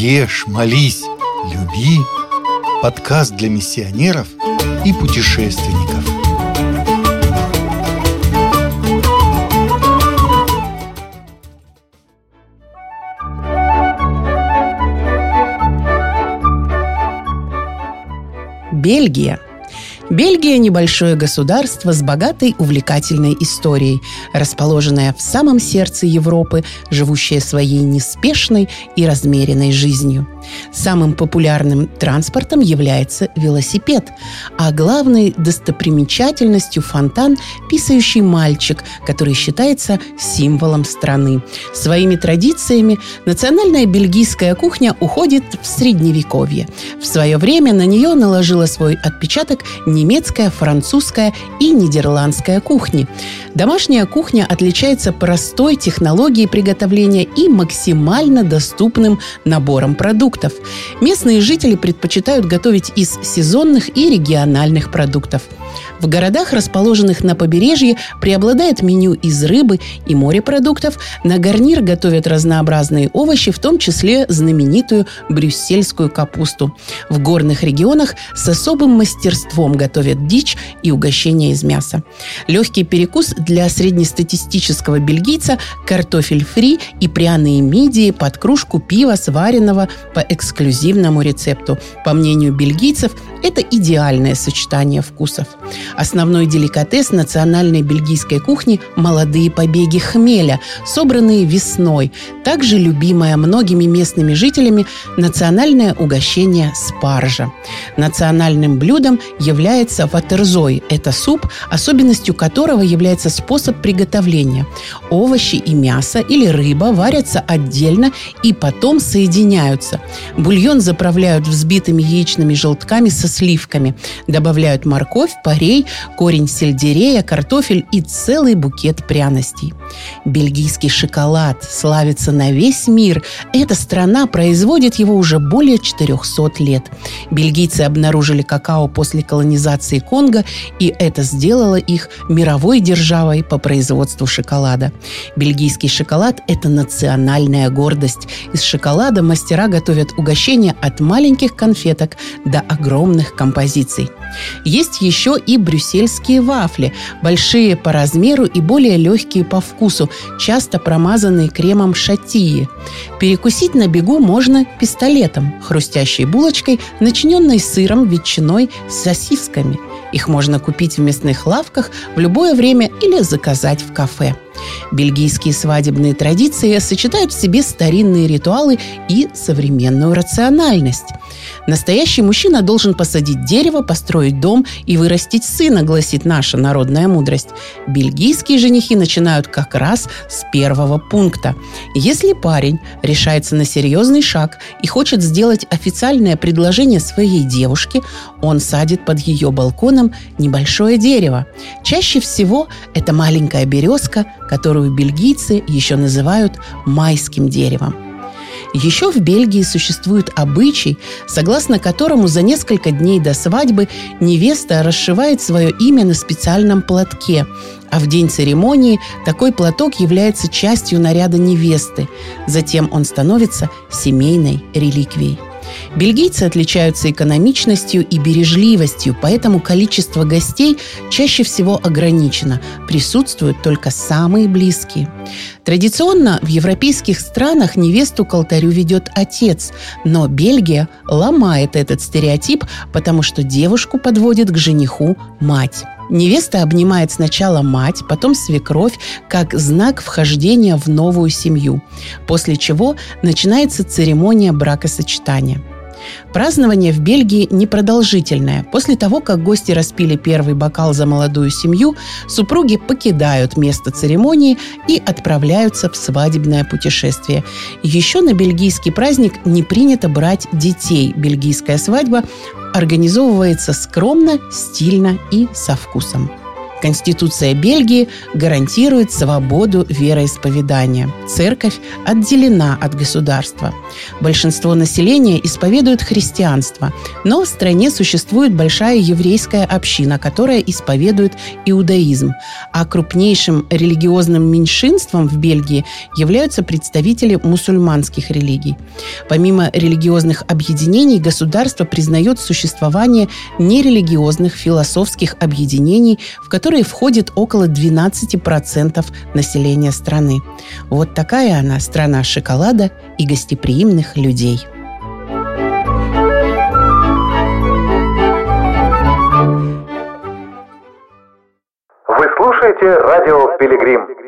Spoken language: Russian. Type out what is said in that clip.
Ешь, молись, люби. Подкаст для миссионеров и путешественников. Бельгия – Бельгия – небольшое государство с богатой увлекательной историей, расположенное в самом сердце Европы, живущее своей неспешной и размеренной жизнью. Самым популярным транспортом является велосипед, а главной достопримечательностью – фонтан, писающий мальчик, который считается символом страны. Своими традициями национальная бельгийская кухня уходит в Средневековье. В свое время на нее наложила свой отпечаток немецкая, французская и нидерландская кухни. Домашняя кухня отличается простой технологией приготовления и максимально доступным набором продуктов. Местные жители предпочитают готовить из сезонных и региональных продуктов – в городах, расположенных на побережье, преобладает меню из рыбы и морепродуктов. На гарнир готовят разнообразные овощи, в том числе знаменитую брюссельскую капусту. В горных регионах с особым мастерством готовят дичь и угощения из мяса. Легкий перекус для среднестатистического бельгийца – картофель фри и пряные мидии под кружку пива, сваренного по эксклюзивному рецепту. По мнению бельгийцев, это идеальное сочетание вкусов. Основной деликатес национальной бельгийской кухни – молодые побеги хмеля, собранные весной. Также любимое многими местными жителями национальное угощение спаржа. Национальным блюдом является ватерзой – это суп, особенностью которого является способ приготовления. Овощи и мясо или рыба варятся отдельно и потом соединяются. Бульон заправляют взбитыми яичными желтками со сливками. Добавляют морковь, парей, корень сельдерея, картофель и целый букет пряностей. Бельгийский шоколад славится на весь мир. Эта страна производит его уже более 400 лет. Бельгийцы обнаружили какао после колонизации Конго, и это сделало их мировой державой по производству шоколада. Бельгийский шоколад – это национальная гордость. Из шоколада мастера готовят угощения от маленьких конфеток до огромных композиций. Есть еще и брюссельские вафли, большие по размеру и более легкие по вкусу, часто промазанные кремом шатии. Перекусить на бегу можно пистолетом, хрустящей булочкой, начиненной сыром, ветчиной, с сосисками. Их можно купить в мясных лавках в любое время или заказать в кафе. Бельгийские свадебные традиции сочетают в себе старинные ритуалы и современную рациональность. Настоящий мужчина должен посадить дерево, построить дом и вырастить сына, гласит наша народная мудрость. Бельгийские женихи начинают как раз с первого пункта. Если парень решается на серьезный шаг и хочет сделать официальное предложение своей девушке, он садит под ее балконом небольшое дерево. Чаще всего это маленькая березка, которую бельгийцы еще называют майским деревом. Еще в Бельгии существует обычай, согласно которому за несколько дней до свадьбы невеста расшивает свое имя на специальном платке, а в день церемонии такой платок является частью наряда невесты. Затем он становится семейной реликвией. Бельгийцы отличаются экономичностью и бережливостью, поэтому количество гостей чаще всего ограничено. Присутствуют только самые близкие. Традиционно в европейских странах невесту к алтарю ведет отец, но Бельгия ломает этот стереотип, потому что девушку подводит к жениху мать. Невеста обнимает сначала мать, потом свекровь, как знак вхождения в новую семью, после чего начинается церемония бракосочетания – Празднование в Бельгии непродолжительное. После того, как гости распили первый бокал за молодую семью, супруги покидают место церемонии и отправляются в свадебное путешествие. Еще на бельгийский праздник не принято брать детей. Бельгийская свадьба организовывается скромно, стильно и со вкусом. Конституция Бельгии гарантирует свободу вероисповедания. Церковь отделена от государства. Большинство населения исповедует христианство, но в стране существует большая еврейская община, которая исповедует иудаизм, а крупнейшим религиозным меньшинством в Бельгии являются представители мусульманских религий. Помимо религиозных объединений, государство признает существование нерелигиозных философских объединений, в которые входит около 12% населения страны. Вот такая она страна шоколада и гостеприимных людей. Вы слушаете радио «Пилигрим».